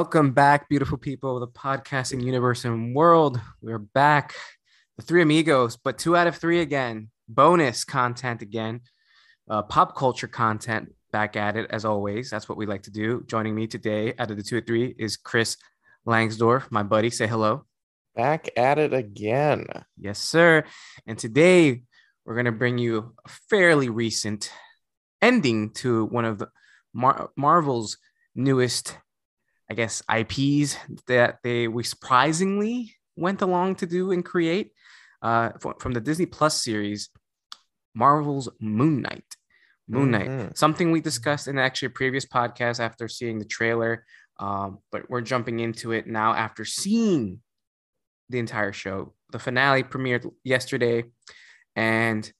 Welcome back, beautiful people of the podcasting universe and world. We're back, the three amigos, but two out of three again. Bonus content again, uh, pop culture content back at it as always. That's what we like to do. Joining me today out of the two or three is Chris Langsdorf, my buddy. Say hello. Back at it again. Yes, sir. And today we're going to bring you a fairly recent ending to one of the Mar- Marvel's newest I guess IPs that they we surprisingly went along to do and create uh, from the Disney Plus series, Marvel's Moon Knight. Moon Knight, mm-hmm. something we discussed in actually a previous podcast after seeing the trailer, um, but we're jumping into it now after seeing the entire show. The finale premiered yesterday, and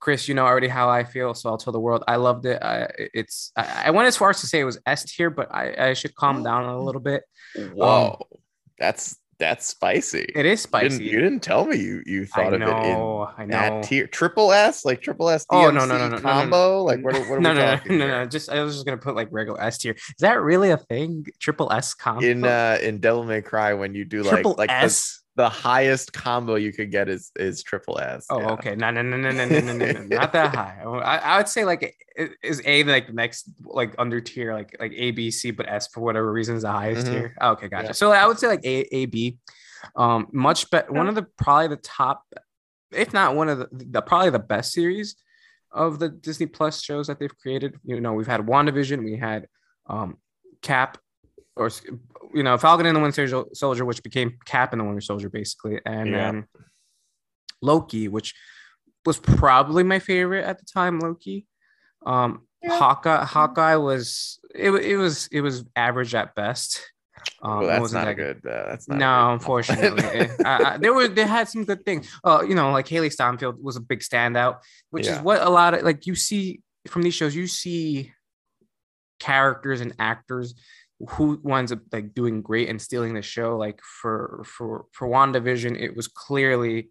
Chris, you know already how I feel, so I'll tell the world I loved it. I, it's I, I, went as far as to say it was S tier, but I, I should calm down a little bit. Whoa, um, that's that's spicy. It is spicy. You didn't, you didn't tell me you you thought know, of it in I know. that tier, triple S, like triple S. DMC oh no no no no combo. No, no, Like what? what are no, we no, talking no, no, no. Just I was just gonna put like regular S tier. Is that really a thing? Triple S combo in uh in Devil May Cry when you do like triple like S. The, the highest combo you could get is is triple S. Oh, yeah. okay. No, no, no, no, no, no, no, no, not that high. I, I would say like is A like the next like under tier, like like A, B, C, but S for whatever reason is the highest mm-hmm. tier. Oh, okay, gotcha. Yeah. So I would say like A, A, B. Um, much better. One of the probably the top, if not one of the, the probably the best series of the Disney Plus shows that they've created. You know, we've had WandaVision, we had um Cap, or you know Falcon and the Winter Soldier, which became Cap and the Winter Soldier, basically, and yeah. then Loki, which was probably my favorite at the time. Loki, um, yeah. Hawkeye, Hawkeye was it, it was it was average at best. Um, well, that's not that good. Uh, that's not no, unfortunately. I, I, there were they had some good things. Uh, you know, like Hailee Steinfeld was a big standout, which yeah. is what a lot of like you see from these shows. You see characters and actors who winds up like doing great and stealing the show. Like for for for WandaVision, it was clearly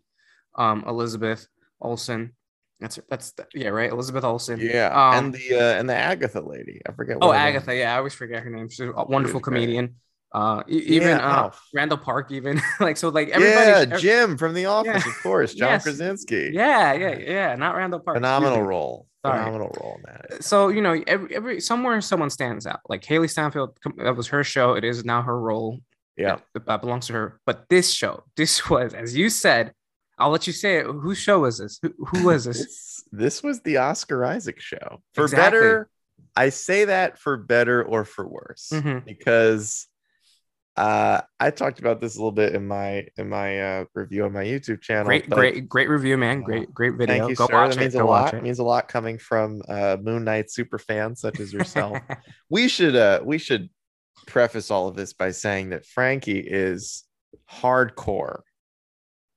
um, Elizabeth Olsen. That's that's yeah right Elizabeth Olsen. Yeah, um, and the uh, and the Agatha lady. I forget. Oh, Agatha. Yeah, I always forget her name. She's a wonderful comedian. Uh, even yeah, uh, Randall Park, even like so, like everybody. Yeah, Jim from The Office, yeah. of course. John yes. Krasinski. Yeah, yeah, yeah. Not Randall Park. Phenomenal role. Sorry. Phenomenal role in that. So you know, every, every somewhere someone stands out. Like Hailee Steinfeld, that was her show. It is now her role. Yeah, it, that belongs to her. But this show, this was, as you said, I'll let you say it. Whose show was this? Who, who was this? this? this? was the Oscar Isaac show. For exactly. better, I say that for better or for worse mm-hmm. because uh, I talked about this a little bit in my in my uh, review on my YouTube channel. Great, great, great review, man. Great, great video. Thank you, Go sir. watch that means it. a lot. It. means a lot coming from uh, Moon Knight super fans such as yourself. we should uh, we should preface all of this by saying that Franky is hardcore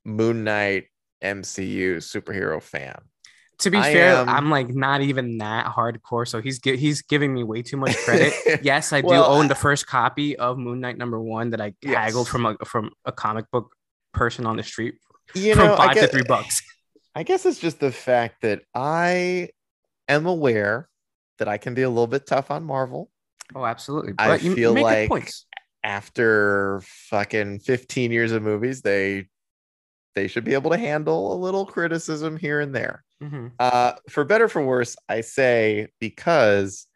Moon Knight MCU superhero fan to be I fair, am... I'm like not even that hardcore. So he's he's giving me way too much credit. yes, I do own the first copy of Moon Knight number one that I yes. haggled from a from a comic book person on the street you from know, five guess, to three bucks. I guess it's just the fact that I am aware that I can be a little bit tough on Marvel. Oh, absolutely. But I feel like after fucking 15 years of movies, they they should be able to handle a little criticism here and there. Mm-hmm. Uh, for better for worse, I say because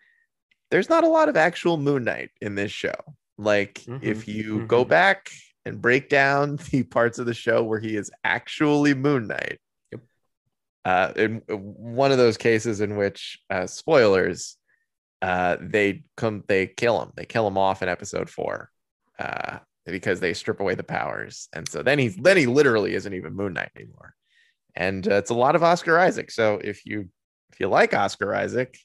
there's not a lot of actual Moon Knight in this show. Like, mm-hmm. if you mm-hmm. go back and break down the parts of the show where he is actually Moon Knight, yep. uh, in one of those cases in which, uh, spoilers, uh, they come, they kill him, they kill him off in episode four. Uh, because they strip away the powers. And so then he's then he literally isn't even Moon Knight anymore. And uh, it's a lot of Oscar Isaac. So if you if you like Oscar Isaac,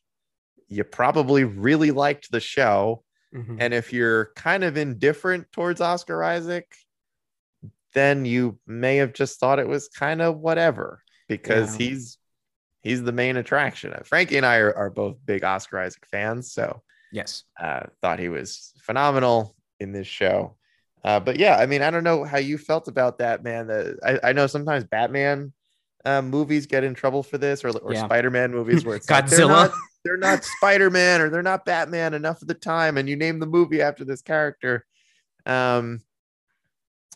you probably really liked the show. Mm-hmm. And if you're kind of indifferent towards Oscar Isaac, then you may have just thought it was kind of whatever because yeah. he's he's the main attraction. Franky and I are, are both big Oscar Isaac fans, so yes, uh, thought he was phenomenal in this show. Uh, but yeah, I mean, I don't know how you felt about that, man. The, I, I know sometimes Batman uh, movies get in trouble for this, or, or yeah. Spider-Man movies where it's Godzilla. Like not, they're not Spider-Man or they're not Batman enough of the time, and you name the movie after this character. Um,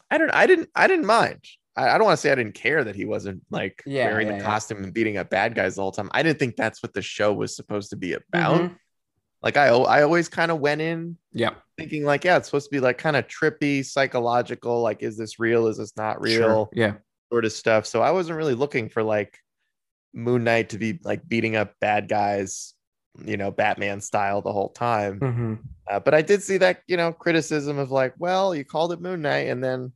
I don't, I didn't, I didn't mind. I, I don't want to say I didn't care that he wasn't like yeah, wearing yeah, the costume and beating up bad guys the whole time. I didn't think that's what the show was supposed to be about. Mm-hmm. Like I, I always kind of went in, yeah, thinking like, yeah, it's supposed to be like kind of trippy, psychological. Like, is this real? Is this not real? Sure. Yeah, sort of stuff. So I wasn't really looking for like Moon Knight to be like beating up bad guys, you know, Batman style the whole time. Mm-hmm. Uh, but I did see that, you know, criticism of like, well, you called it Moon Knight, and then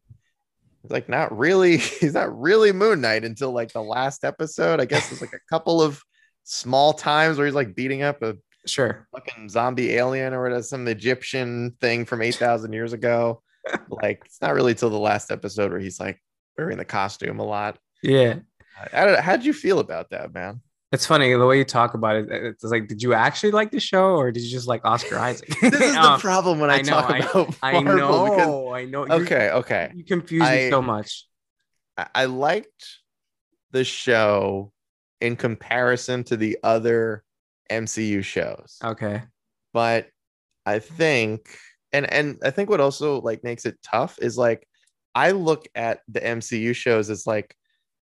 it's like not really, he's not really Moon Knight until like the last episode. I guess it's like a couple of small times where he's like beating up a sure fucking zombie alien or whatever, some Egyptian thing from 8,000 years ago. like it's not really till the last episode where he's like wearing the costume a lot. Yeah. How did you feel about that, man? It's funny the way you talk about it. It's like, did you actually like the show, or did you just like Oscar Isaac? this is the um, problem when I, I know, talk about. I, I know, because, I know. Okay, okay. You confuse me so much. I liked the show in comparison to the other MCU shows. Okay. But I think and and I think what also like makes it tough is like I look at the MCU shows as like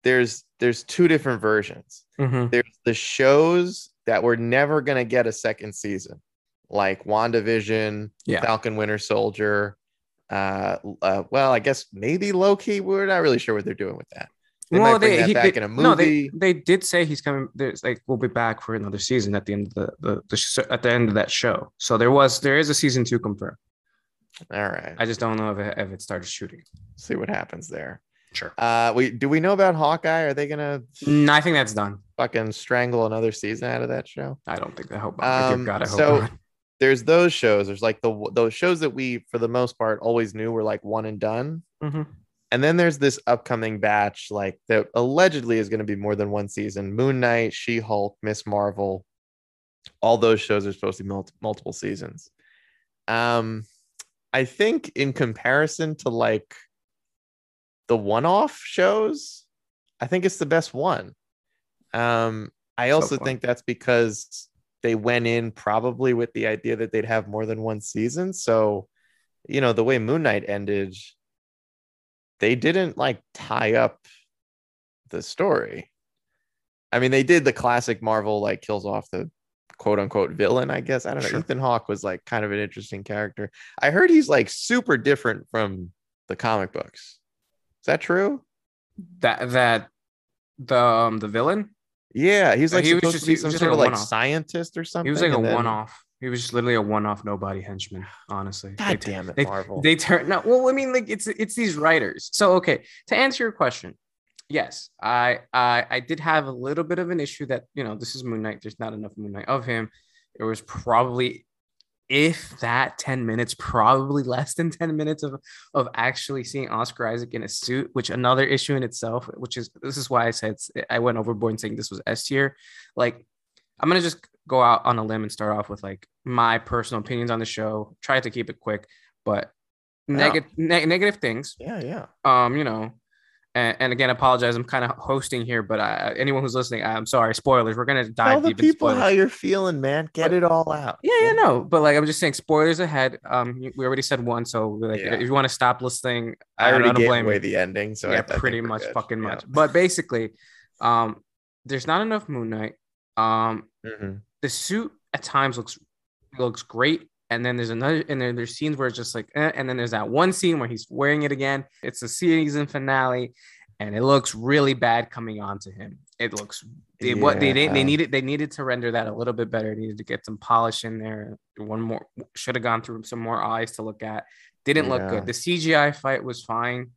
there's there's two different versions. Mm-hmm. There's the shows that we're never gonna get a second season, like WandaVision, yeah. Falcon Winter Soldier. Uh, uh, well, I guess maybe Loki. We're not really sure what they're doing with that. They well, they, he, they, No, they, they did say he's coming. There's like we'll be back for another season at the end of the, the, the at the end of that show. So there was there is a season two confirmed. All right. I just don't know if it, if it started shooting. See what happens there. Sure. Uh, we do we know about Hawkeye? Are they gonna? No, I think that's done. Fucking strangle another season out of that show. I don't think. I hope. Um, God, I hope so. Not. There's those shows. There's like the those shows that we, for the most part, always knew were like one and done. Mm-hmm. And then there's this upcoming batch, like that allegedly is going to be more than one season. Moon Knight, She Hulk, Miss Marvel. All those shows are supposed to be multi- multiple seasons. Um, I think in comparison to like the one-off shows, I think it's the best one. Um, I also so think that's because they went in probably with the idea that they'd have more than one season. So, you know, the way Moon Knight ended, they didn't like tie up the story. I mean, they did the classic Marvel like kills off the quote unquote villain, I guess. I don't know. Sure. Ethan Hawke was like kind of an interesting character. I heard he's like super different from the comic books. Is that true? That that the um the villain? Yeah, he's like he was just, to be some sort like of like scientist or something. He was like a then... one-off. He was just literally a one-off nobody henchman, honestly. God they, damn it, they, Marvel. They turn no, well, I mean, like it's it's these writers. So okay, to answer your question, yes, I, I I did have a little bit of an issue that you know this is Moon Knight. There's not enough Moon Knight of him. It was probably, if that, ten minutes, probably less than ten minutes of of actually seeing Oscar Isaac in a suit. Which another issue in itself. Which is this is why I said I went overboard saying this was S tier. Like I'm gonna just go out on a limb and start off with like my personal opinions on the show. Try to keep it quick, but negative ne- negative things. Yeah, yeah. Um, you know, and, and again, apologize. I'm kind of hosting here, but I, anyone who's listening, I'm sorry. Spoilers. We're gonna dive Tell the people how you're feeling, man. Get but, it all out. Yeah, yeah, no. But like, I'm just saying, spoilers ahead. Um, we already said one, so like, yeah. if you want to stop listening, I, I already gave away the ending, so yeah, pretty much, fucking yeah. much. But basically, um, there's not enough Moon Knight. Um, mm-hmm. the suit at times looks looks great and then there's another and then there's scenes where it's just like eh, and then there's that one scene where he's wearing it again. It's the season finale and it looks really bad coming onto him. It looks it, yeah. what they, they they needed they needed to render that a little bit better. Needed to get some polish in there one more should have gone through some more eyes to look at. Didn't yeah. look good. The cgi fight was fine.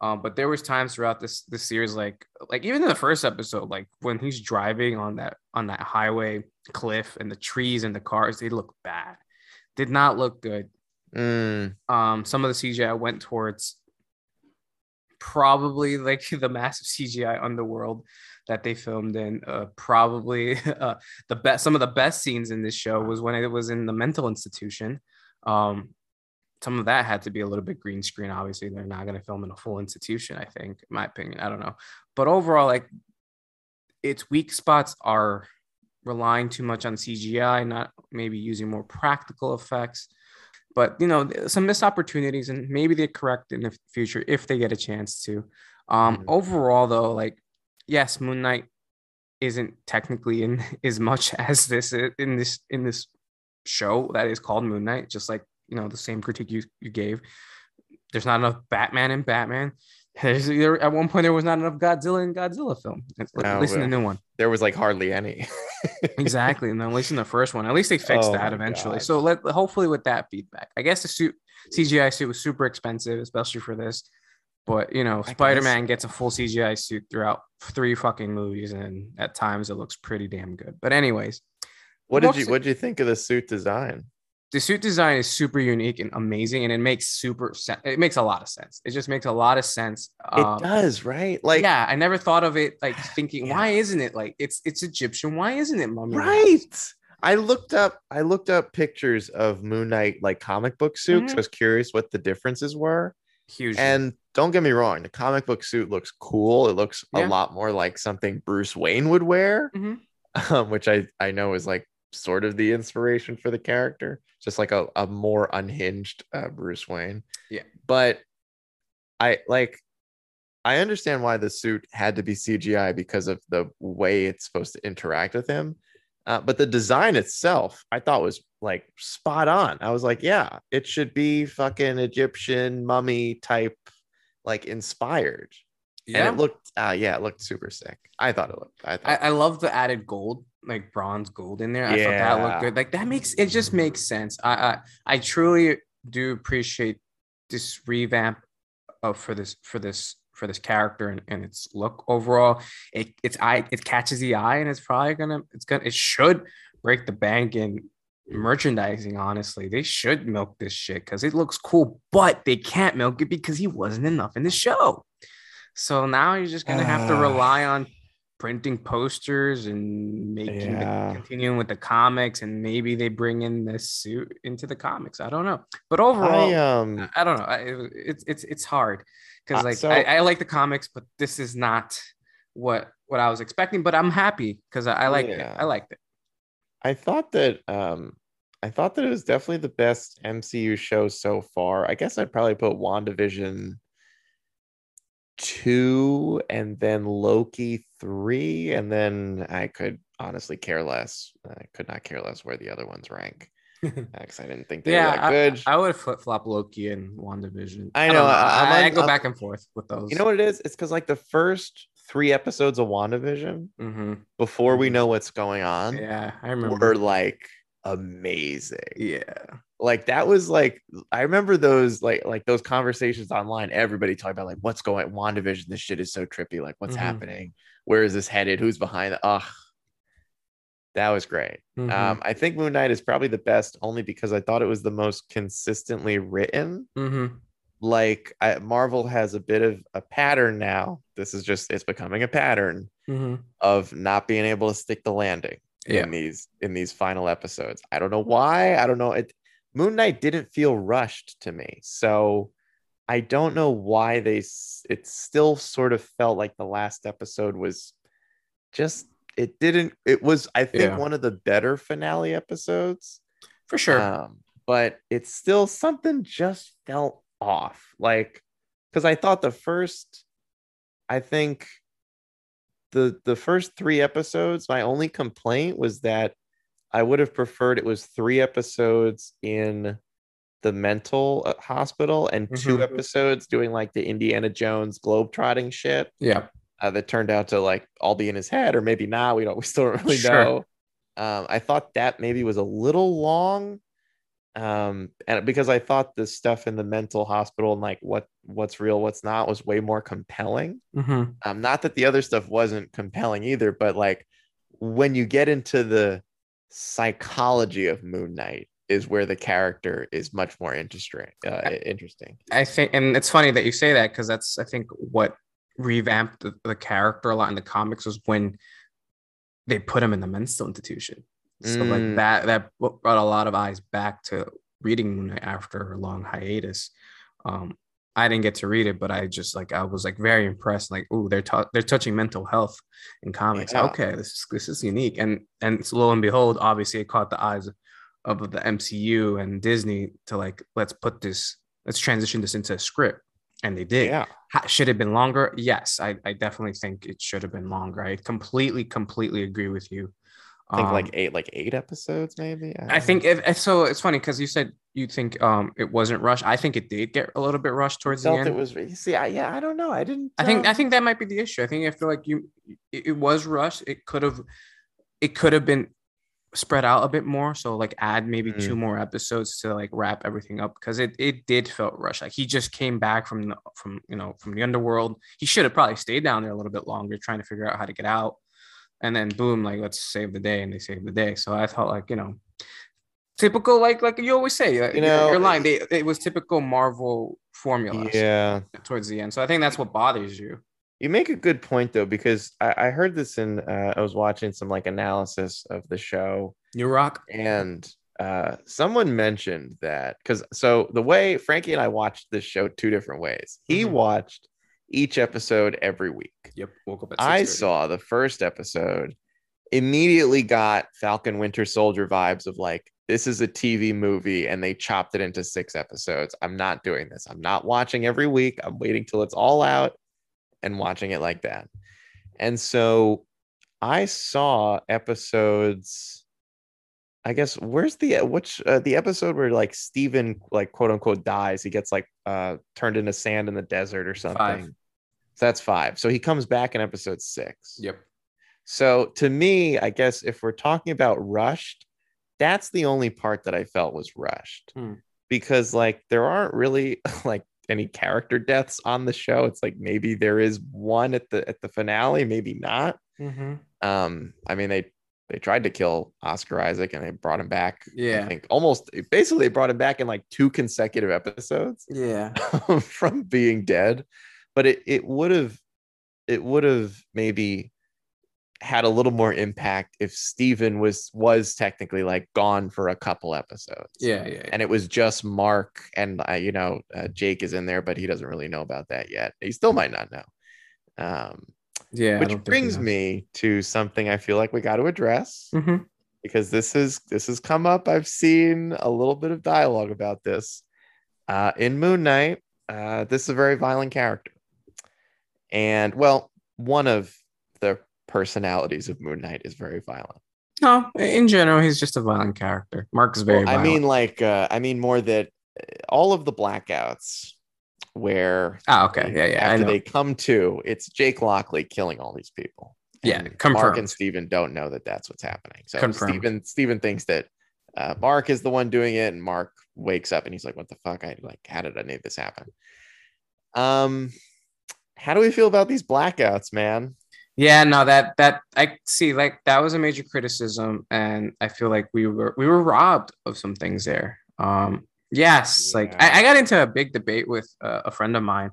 Um, but there was times throughout this this series, like like even in the first episode, like when he's driving on that on that highway cliff and the trees and the cars, they look bad did not look good. Mm. Um, some of the CGI went towards probably like the massive CGI underworld that they filmed in. Uh, probably uh, the best, some of the best scenes in this show was when it was in the mental institution. Um, some of that had to be a little bit green screen. Obviously, they're not going to film in a full institution. I think, in my opinion, I don't know, but overall, like its weak spots are relying too much on CGI, not maybe using more practical effects. But you know, some missed opportunities, and maybe they correct in the future if they get a chance to. Um, mm-hmm. Overall, though, like yes, Moon Knight isn't technically in as much as this in this in this show that is called Moon Knight, just like you know the same critique you, you gave. There's not enough Batman in Batman. There's there, at one point there was not enough Godzilla in Godzilla film. At least in the new one, there was like hardly any. exactly, and then at least in the first one, at least they fixed oh that eventually. God. So let hopefully with that feedback, I guess the suit CGI suit was super expensive, especially for this. But you know, Spider Man gets a full CGI suit throughout three fucking movies, and at times it looks pretty damn good. But anyways, what did you what did you think of the suit design? The suit design is super unique and amazing and it makes super sense it makes a lot of sense it just makes a lot of sense um, it does right like yeah i never thought of it like thinking yeah. why isn't it like it's it's egyptian why isn't it mummy right i looked up i looked up pictures of moon knight like comic book suits mm-hmm. i was curious what the differences were huge and don't get me wrong the comic book suit looks cool it looks yeah. a lot more like something bruce wayne would wear mm-hmm. um, which i i know is like sort of the inspiration for the character, just like a, a more unhinged uh, Bruce Wayne. Yeah. But I like, I understand why the suit had to be CGI because of the way it's supposed to interact with him. Uh, but the design itself, I thought was like spot on. I was like, yeah, it should be fucking Egyptian mummy type, like inspired. Yeah. And it looked, uh, yeah, it looked super sick. I thought it looked. I, thought I, I love the added gold like bronze gold in there. I yeah. thought that looked good. Like that makes it just makes sense. I I, I truly do appreciate this revamp of for this for this for this character and, and its look overall. It it's eye it catches the eye and it's probably gonna it's gonna it should break the bank in merchandising. Honestly, they should milk this shit because it looks cool, but they can't milk it because he wasn't enough in the show. So now you're just gonna have to rely on printing posters and making yeah. the, continuing with the comics and maybe they bring in this suit into the comics. I don't know. But overall i, um, I don't know. I, it's it's it's hard because like uh, so, I, I, like the comics but this is not what what i was expecting but i'm happy because i, I like yeah. it i liked it. I thought that um i thought that it was definitely the best mcu show so far. I guess i'd probably put wandavision two and then Loki three, and then I could honestly care less. I could not care less where the other ones rank. Because I didn't think they yeah, were that good. I, I would flip flop Loki and WandaVision. I know. I, I, I, go I'm, back and forth with those. You know what it is? It's because like the first three episodes of WandaVision, mm-hmm. before we mm-hmm. know what's going on, yeah, I remember, were like amazing. Yeah. Like that was like I remember those like like those conversations online. Everybody talking about like what's going WandaVision. This shit is so trippy. Like what's mm-hmm. happening? Where is this headed? Who's behind it? Ugh. That was great. Mm-hmm. Um, I think Moon Knight is probably the best only because I thought it was the most consistently written. Mm-hmm. Like I, Marvel has a bit of a pattern now. This is just it's becoming a pattern mm-hmm. of not being able to stick the landing yeah. in these in these final episodes. I don't know why. I don't know. It Moon Knight didn't feel rushed to me. So I don't know why they it still sort of felt like the last episode was just it didn't it was I think yeah. one of the better finale episodes. For sure. Um, but it's still something just felt off. Like cuz I thought the first I think the the first three episodes, my only complaint was that I would have preferred it was three episodes in the mental uh, hospital and mm-hmm. two episodes doing like the Indiana Jones globetrotting shit. Yeah. Uh, that turned out to like all be in his head, or maybe not. We don't. We still don't really sure. know. Um, I thought that maybe was a little long, um and because i thought the stuff in the mental hospital and like what what's real what's not was way more compelling mm-hmm. um not that the other stuff wasn't compelling either but like when you get into the psychology of moon knight is where the character is much more interesting uh, interesting i think and it's funny that you say that because that's i think what revamped the, the character a lot in the comics was when they put him in the mental institution so mm. like that that brought a lot of eyes back to reading Moon Knight after a long hiatus. Um, I didn't get to read it, but I just like I was like very impressed. Like, oh, they're ta- they're touching mental health in comics. Yeah. Okay, this is this is unique, and and lo and behold, obviously it caught the eyes of the MCU and Disney to like let's put this, let's transition this into a script, and they did. Yeah, should have been longer? Yes, I I definitely think it should have been longer. I completely completely agree with you. I think um, like eight, like eight episodes, maybe. I, I think if, if, so. It's funny because you said you think um it wasn't rushed. I think it did get a little bit rushed towards the end. It was. See, I, yeah, I don't know. I didn't. I think I think that might be the issue. I think I feel like you it, it was rushed. It could have it could have been spread out a bit more. So like add maybe mm. two more episodes to like wrap everything up because it it did felt rushed. Like he just came back from the, from you know from the underworld. He should have probably stayed down there a little bit longer trying to figure out how to get out and then boom, like let's save the day, and they save the day. So I thought like you know, typical like like you always say, you know, your line. They, it was typical Marvel formula. Yeah. Towards the end, so I think that's what bothers you. You make a good point though, because I, I heard this in uh, I was watching some like analysis of the show. New Rock and uh, someone mentioned that because so the way Franky and I watched this show two different ways. He mm-hmm. watched each episode every week. Yep. Woke up at I saw the first episode, immediately got Falcon Winter Soldier vibes of like, this is a TV movie and they chopped it into six episodes. I'm not doing this. I'm not watching every week. I'm waiting till it's all out and watching it like that. And so I saw episodes. I guess where's the which uh, the episode where like Steven like quote unquote dies. He gets like uh turned into sand in the desert or something. Five. So that's five. So he comes back in episode six. Yep. So to me, I guess if we're talking about rushed, that's the only part that I felt was rushed hmm. because like there aren't really like any character deaths on the show. It's like maybe there is one at the at the finale, maybe not. Mm-hmm. Um, I mean they they tried to kill Oscar Isaac and they brought him back. Yeah, I think almost basically they brought him back in like two consecutive episodes. Yeah, from being dead but it it would have it would have maybe had a little more impact if Steven was was technically like gone for a couple episodes. Yeah, yeah. yeah. And it was just Mark and uh, you know uh, Jake is in there, but he doesn't really know about that yet. He still might not know. Um, yeah, which brings me to something I feel like we got to address mm-hmm. because this is this has come up. I've seen a little bit of dialogue about this uh, in Moon Knight. Uh, this is a very violent character. And well, one of the personalities of Moon Knight is very violent. No, in general, he's just a violent character. Mark is very. Well, I mean, like, uh, I mean more that uh, all of the blackouts where. Oh, okay, yeah, yeah. After they come to, it's Jake Lockley killing all these people. Yeah, confirmed. Mark and Steven don't know that that's what's happening. So confirmed. Steven Steven thinks that uh, Mark is the one doing it, and Mark wakes up and he's like, "What the fuck? I like, how did I make this happen?" Um, how do we feel about these blackouts, man? Yeah, no, that that I see like that was a major criticism, and I feel like we were we were robbed of some things there. Um, yes, yeah. like I, I, got into a big debate with uh, a friend of mine.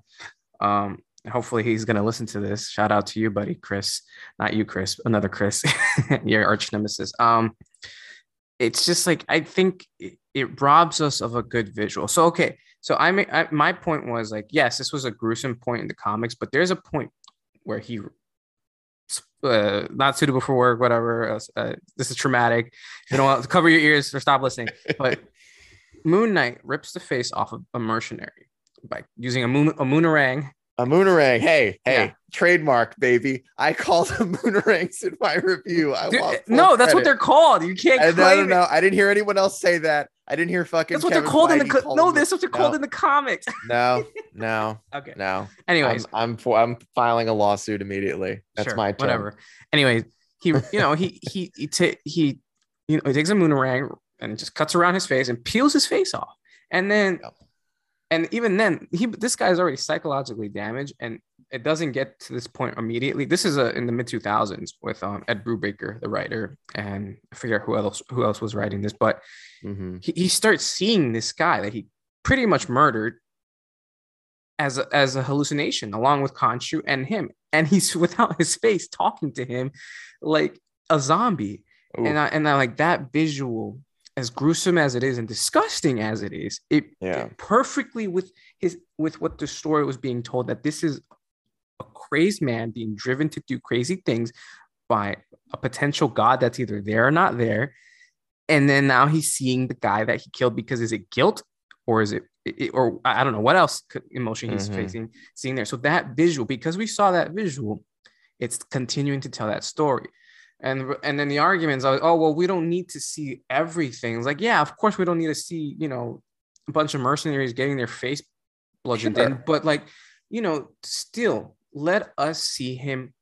Um, hopefully he's gonna listen to this. Shout out to you, buddy, Chris. Not you, Chris, another Chris, your arch nemesis. Um, it's just like I think it, it robs us of a good visual. So okay, so I, may, I my point was like, yes, this was a gruesome point in the comics, but there's a point where he uh, not suitable for work, whatever. Uh, uh this is traumatic. If you don't want to cover your ears or stop listening. But Moon Knight rips the face off of a mercenary by using a moon a moonerang a moonerang. Hey, hey, yeah. trademark, baby. I call them moonerangs in my review. I Dude, no, that's credit. what they're called. You can't. I, no, no, no. I didn't hear anyone else say that. I didn't hear fucking. That's what Kevin they're called Feige in the. Co- no, that's what they're called no. in the comics. no, no. okay. No. Anyways, I'm, I'm for. I'm filing a lawsuit immediately. That's sure, my turn. whatever. Anyways, he, you know, he he he t- he, you know, he takes a moonerang and just cuts around his face and peels his face off, and then. Yep. And even then, he this guy is already psychologically damaged, and it doesn't get to this point immediately. This is a, in the mid 2000s with um, Ed Brubaker, the writer, and I forget who else who else was writing this, but mm-hmm. he, he starts seeing this guy that he pretty much murdered as a, as a hallucination, along with Khonshu and him, and he's without his face talking to him like a zombie, Ooh. and I, and I like that visual as gruesome as it is and disgusting as it is, it Yeah. perfectly with his with what the story was being told that this is a crazed man being driven to do crazy things by a potential god that's either there or not there. And then now he's seeing the guy that he killed because is it guilt or is it, it- or I don't know what else emotion he's Mhm. facing seeing there. So that visual, because we saw that visual, it's continuing to tell that story. And and then the arguments are, like, oh well, we don't need to see everything. It's like, yeah, of course we don't need to see, you know, a bunch of mercenaries getting their face bludgeoned in, but like, you know, still let us see him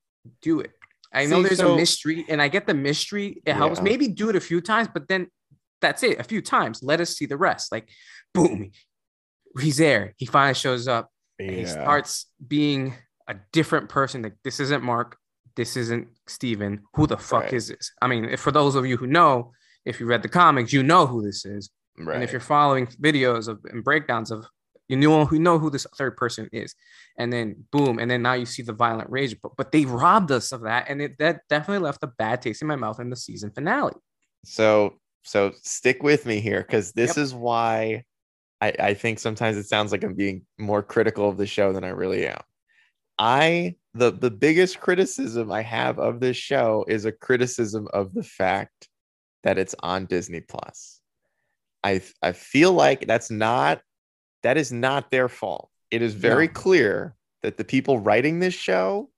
do it. I know there's so- a mystery, and I get the mystery. It helps. Yeah. Maybe do it a few times, but then that's it. A few times. Let us see the rest. Like, boom, he's there. He finally shows up. and he starts being a different person. Like, this isn't Mark. This isn't Steven. Who the fuck Right. is this? I mean, if for those of you who know, if you read the comics, you know who this is. Right. And if you're following videos of and breakdowns of you know who know who this third person is, and then boom, and then now you see the violent rage. But but they robbed us of that, and it that definitely left a bad taste in my mouth in the season finale. So so stick with me here because this Yep. is why I, I think sometimes it sounds like I'm being more critical of the show than I really am. I the the biggest criticism I have of this show is a criticism of the fact that it's on Disney Plus. I I feel like that's not that is not their fault. It is very No. clear that the people writing this show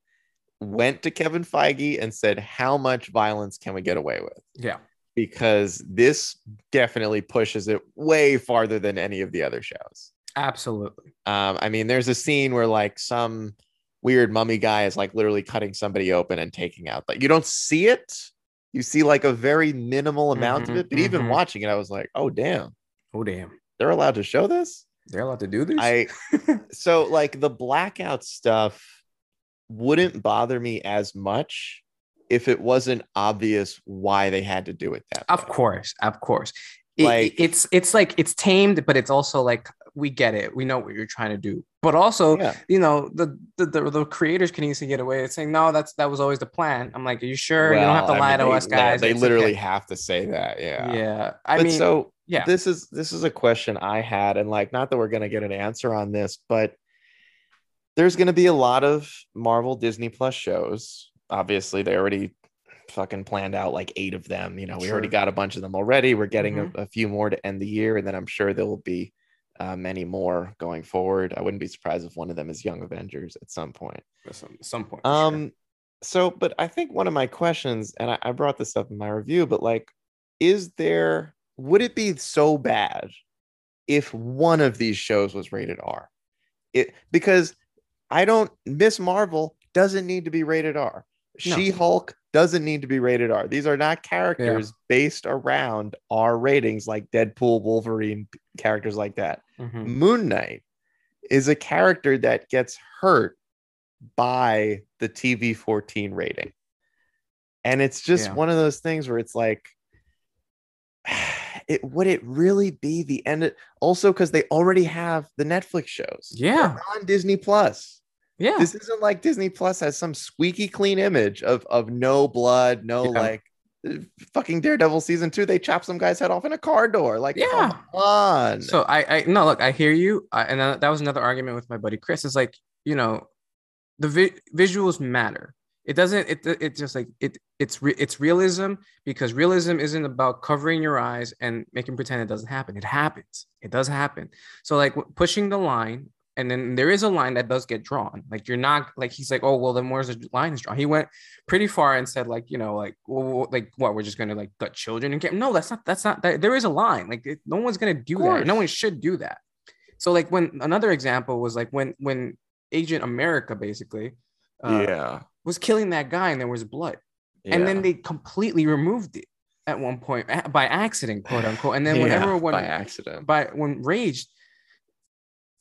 went to Kevin Feige and said, "How much violence can we get away with?" Yeah, because this definitely pushes it way farther than any of the other shows. absolutely. Um, I mean, there's a scene where like some weird mummy guy is like literally cutting somebody open and taking out. Like you don't see it, you see like a very minimal amount of Mhm, it. But even mhm. watching it, I was like, oh damn, Oh damn, they're allowed to show this. they're allowed to do this. I so like the blackout stuff wouldn't bother me as much if it wasn't obvious why they had to do it that Of way. course, of course. It- Like- it's it's like it's tamed, but it's also like we get it. We know what you're trying to do. But also, Yeah. you know, the the, the the creators can easily get away with saying, no, that's that was always the plan. I'm like, are you sure? you don't have to I lie mean, to they- us, guys. They, literally okay. have to say that. Yeah. Yeah. I but mean, so yeah. this is this is a question I had, and like, not that we're gonna get an answer on this, but there's gonna be a lot of Marvel Disney Plus shows. Obviously, they already fucking planned out like eight of them. You know, we already got a bunch of them already. We're getting Mhm. a, a few more to end the year, and then I'm sure there will be uh, many more going forward. I wouldn't be surprised if one of them is Young Avengers at some point. At some, some point. for sure. Um, so, but I think one of my questions, and I, I brought this up in my review, but like, is there, would it be so bad if one of these shows was rated R? It because I don't, Miss Marvel doesn't need to be rated R. No. She Hulk doesn't need to be rated R. These are not characters based around R ratings like Deadpool, Wolverine, characters like that. Mhm. Moon Knight is a character that gets hurt by the TV 14 rating. And it's just Yeah. one of those things where it's like, it would it really be the end? Of, also, because they already have the Netflix shows. Yeah. They're on Disney Plus. Yeah. This isn't like Disney Plus has some squeaky clean image of of no blood, no Yeah. like fucking Daredevil season two. They chop some guy's head off in a car door. Like, Yeah. come on. So I, I no look, I hear you, uh, and that that was another argument with my buddy Chris. It's like you know, the vi- visuals matter. It doesn't. It it just like it. It's re- it's realism because realism isn't about covering your eyes and making pretend it doesn't happen. It happens. It does happen. So like pushing the line, and then there is a line that does get drawn. Like you're not like he's like, oh well, then where's the line is drawn? He went pretty far and said like you know like well, like what we're just gonna like gut children and get no that's not that's not that there is a line like it, no one's gonna do that no one should do that so like when another example was like when when agent america basically uh, yeah. was killing that guy and there was blood and then they completely removed it at one point by accident quote unquote and then Yeah, whenever when by accident. by when raged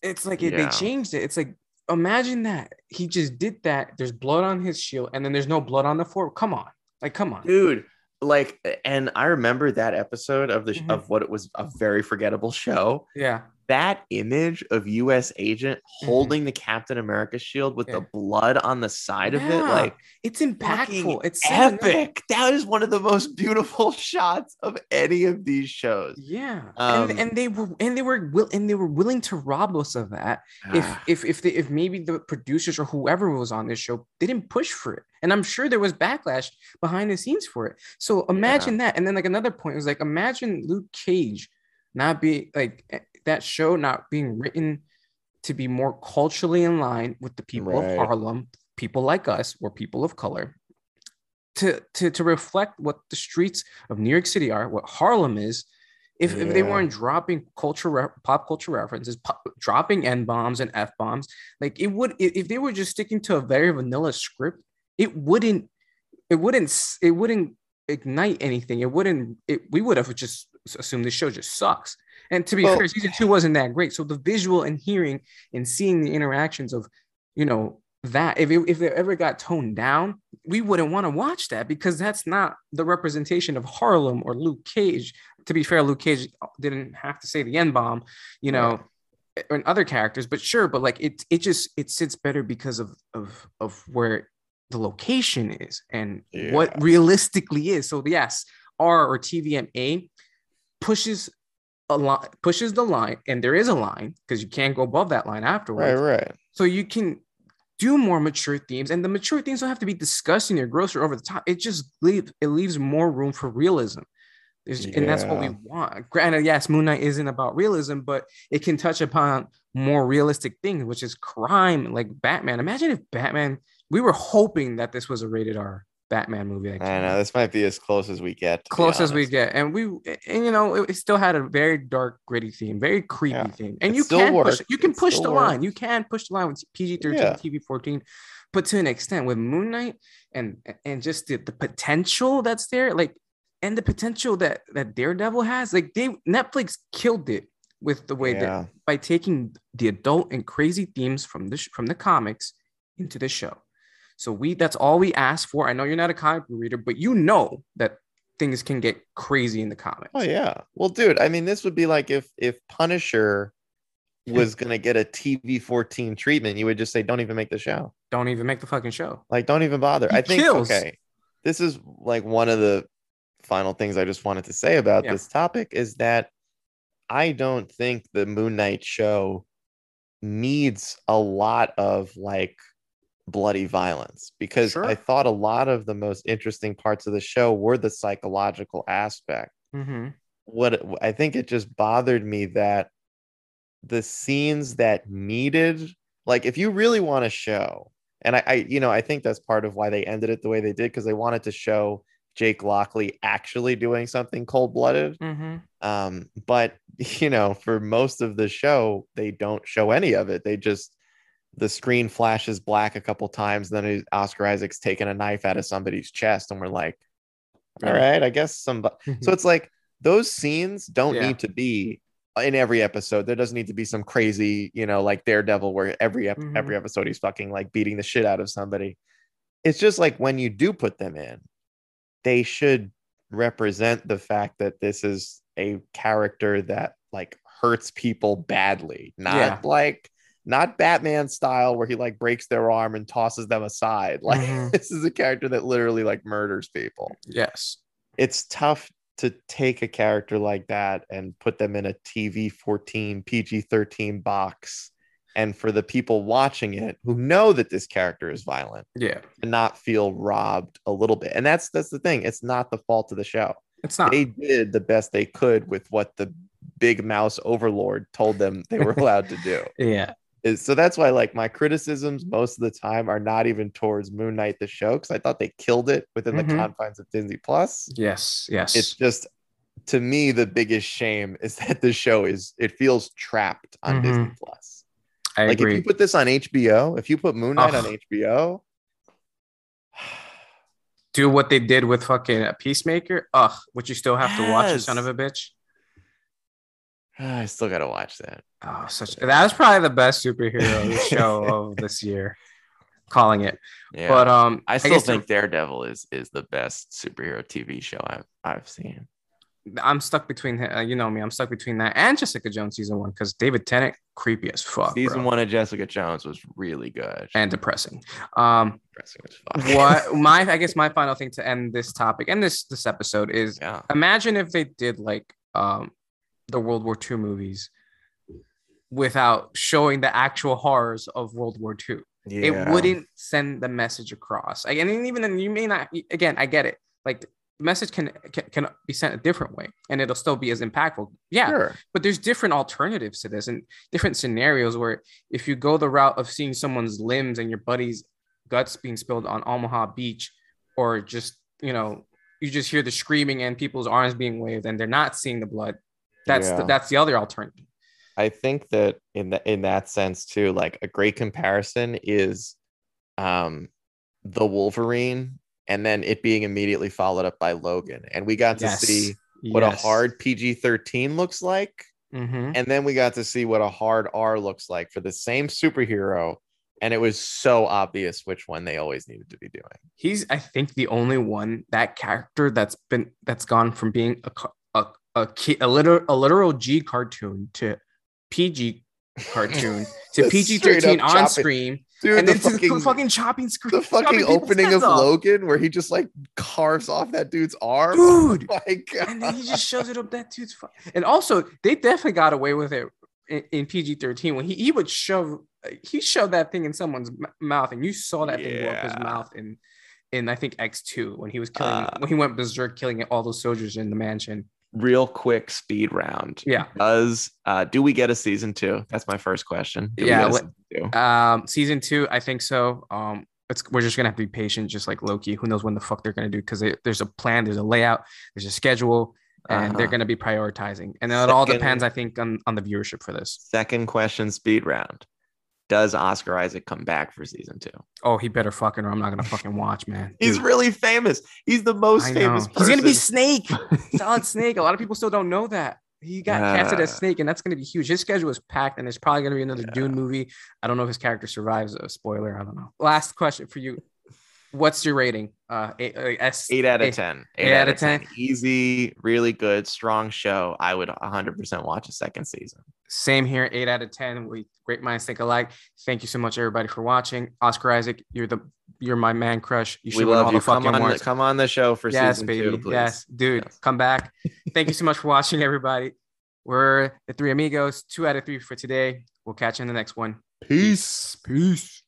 it's like it, they changed it it's like imagine that. He just did that. There's blood on his shield and then there's no blood on the floor come on. Like come on. Dude like and i remember that episode of the Mhm. of what it was a very forgettable show. Yeah that image of U.S. agent mm-hmm. holding mm-hmm. the Captain America shield with yeah. the blood on the side yeah. of it, like it's impactful. It's epic. That is one of the most beautiful shots of any of these shows. Yeah, um, and, and they were and they were will and they were willing to rob us of that. if if if they, if maybe the producers or whoever was on this show didn't push for it, and I'm sure there was backlash behind the scenes for it. So imagine yeah. that. And then like another point was like imagine Luke Cage not be like that show not being written to be more culturally in line with the people right. of Harlem, people like us, or people of color, to, to, to reflect what the streets of New York City are, what Harlem is. If, yeah. if they weren't dropping culture, re- pop culture references, pop, dropping n bombs and f bombs, like it would. If they were just sticking to a very vanilla script, it wouldn't. It wouldn't. It wouldn't ignite anything. It wouldn't. It, we would have just assumed the show just sucks. And to be well, fair, season two wasn't that great. So the visual and hearing and seeing the interactions of, you know, that if it, if it ever got toned down, we wouldn't want to watch that because that's not the representation of Harlem or Luke Cage. To be fair, Luke Cage didn't have to say the N bomb, you know, and other characters, but sure, but like it it just it sits better because of of of where the location is and yeah. what realistically is. So yes, R or TVMA pushes a line pushes the line, and there is a line because you can't go above that line afterwards. Right, right. So you can do more mature themes, and the mature themes don't have to be disgusting or gross or over the top. It just leaves it leaves more room for realism. Yeah. And that's what we want. Granted, yes, Moon Knight isn't about realism, but it can touch upon more realistic things, which is crime, like Batman. Imagine if Batman, we were hoping that this was a rated R Batman movie. I know this might be as close as we get. Close as we get, and we and you know it, still had a very dark, gritty theme, very creepy yeah. theme, and it you can push, you can it push the line. You can push the line with PG thirteen, yeah. TV fourteen, but to an extent with Moon Knight and and just the, the potential that's there, like and the potential that that Daredevil has, like they Netflix killed it with the way yeah. that by taking the adult and crazy themes from the from the comics into the show so we that's all we ask for. I know you're not a comic reader, but you know that things can get crazy in the comics. Oh yeah. Well, dude, I mean, this would be like if if Punisher was gonna get a TV 14 treatment, you would just say, Don't even make the show. Don't even make the fucking show. Like, don't even bother. He I think kills. okay. This is like one of the final things I just wanted to say about yeah. this topic is that I don't think the Moon Knight show needs a lot of like bloody violence because sure. I thought a lot of the most interesting parts of the show were the psychological aspect. Mm-hmm. What I think it just bothered me that the scenes that needed, like, if you really want to show, and I, I, you know, I think that's part of why they ended it the way they did because they wanted to show Jake Lockley actually doing something cold blooded. Mm-hmm. Um, but you know, for most of the show, they don't show any of it. They just the screen flashes black a couple times. Then Oscar Isaac's taking a knife out of somebody's chest, and we're like, all right, I guess some. so it's like those scenes don't yeah. need to be in every episode. There doesn't need to be some crazy, you know, like Daredevil, where every ep- mm-hmm. every episode he's fucking like beating the shit out of somebody. It's just like when you do put them in, they should represent the fact that this is a character that like hurts people badly, not yeah. like not Batman style where he like breaks their arm and tosses them aside. Like mm-hmm. this is a character that literally like murders people. Yes. It's tough to take a character like that and put them in a TV 14 PG 13 box and for the people watching it who know that this character is violent yeah and not feel robbed a little bit and that's that's the thing it's not the fault of the show it's not they did the best they could with what the big mouse overlord told them they were allowed to do yeah is so that's why like my criticisms most of the time are not even towards Moon Knight the show because I thought they killed it within mm-hmm. the confines of Disney Plus. Yes, yes. It's just to me the biggest shame is that the show is it feels trapped on mm-hmm. Disney Plus. I like agree. if you put this on HBO, if you put Moon Knight Ugh. on HBO, do what they did with fucking a Peacemaker. Ugh, would you still have yes. to watch it, son of a bitch? I still gotta watch that. Oh, such that was probably the best superhero show of this year. Calling it. Yeah. But um I still I think the, Daredevil is is the best superhero TV show I've I've seen. I'm stuck between uh, you know me. I'm stuck between that and Jessica Jones season one because David Tennant creepy as fuck. Season bro. one of Jessica Jones was really good and depressing. Um, depressing as fuck. what my I guess my final thing to end this topic and this this episode is yeah. imagine if they did like um the World War II movies without showing the actual horrors of World War II. yeah. It wouldn't send the message across. And even then, you may not. Again, I get it. Like the message can, can can be sent a different way, and it'll still be as impactful. Yeah, Sure. but there's different alternatives to this and different scenarios where if you go the route of seeing someone's limbs and your buddy's guts being spilled on Omaha Beach, or just you know you just hear the screaming and people's arms being waved and they're not seeing the blood. That's Yeah. the, that's the other alternative. I think that in the, in that sense too, like a great comparison is um the Wolverine and then it being immediately followed up by Logan. And we got to Yes. see what Yes. a hard PG-13 looks like. Mhm. And then we got to see what a hard R looks like for the same superhero. And it was so obvious which one they always needed to be doing. He's I think the only one that character that's been that's gone from being a a ki- a literal a literal G cartoon to PG cartoon to PG thirteen on chopping. screen Dude, and the then to the fucking chopping screen. the fucking opening of off. Logan where he just like carves off that dude's arm. Oh dude. my god. and then he just shows it up that dude's fu- and also they definitely got away with it in, in PG-13 when he, he would shove he shoved that thing in someone's m- mouth and you saw that thing go up his mouth in in I think X2 when he was killing Uh, when he went berserk killing all those soldiers in the mansion. Real quick speed round. Yeah. Does uh do we get a season two? That's my first question. Do Yeah, season two? Um season 2 I think so. Um it's, we're just gonna have to be patient, just like Loki. Who knows when the fuck they're gonna do? Because there's a plan, there's a layout, there's a schedule, and they're Uh-huh. gonna be prioritizing. And it all depends, I think, on on the viewership for this. Second question speed round. Does Oscar Isaac come back for season two? Oh, he better fucking, or I'm not gonna fucking watch, man. He's Dude, really famous. He's the most famous person. He's gonna be Snake, solid Snake. A lot of people still don't know that he got casted as Snake, and that's gonna be huge. His schedule is packed, and there's probably gonna be another Yeah. Dune movie. I don't know if his character survives. A spoiler, I don't know. Last question for you: What's your rating? Uh, eight, uh, S Eight out of eight- 10. eight out of 10. Easy, really good, strong show. I would 100% watch a second season. Same here, eight out of ten. We great minds think alike. Thank you so much, everybody, for watching. Oscar Isaac, you're the you're my man crush. You We should win all love the you. Come fucking on, the, awards. come on the show for yes, season baby. two, please. Yes, dude, Yes. come back. Thank you so much for watching, everybody. We're the three amigos, two out of three for today. We'll catch you in the next one. Peace. Peace.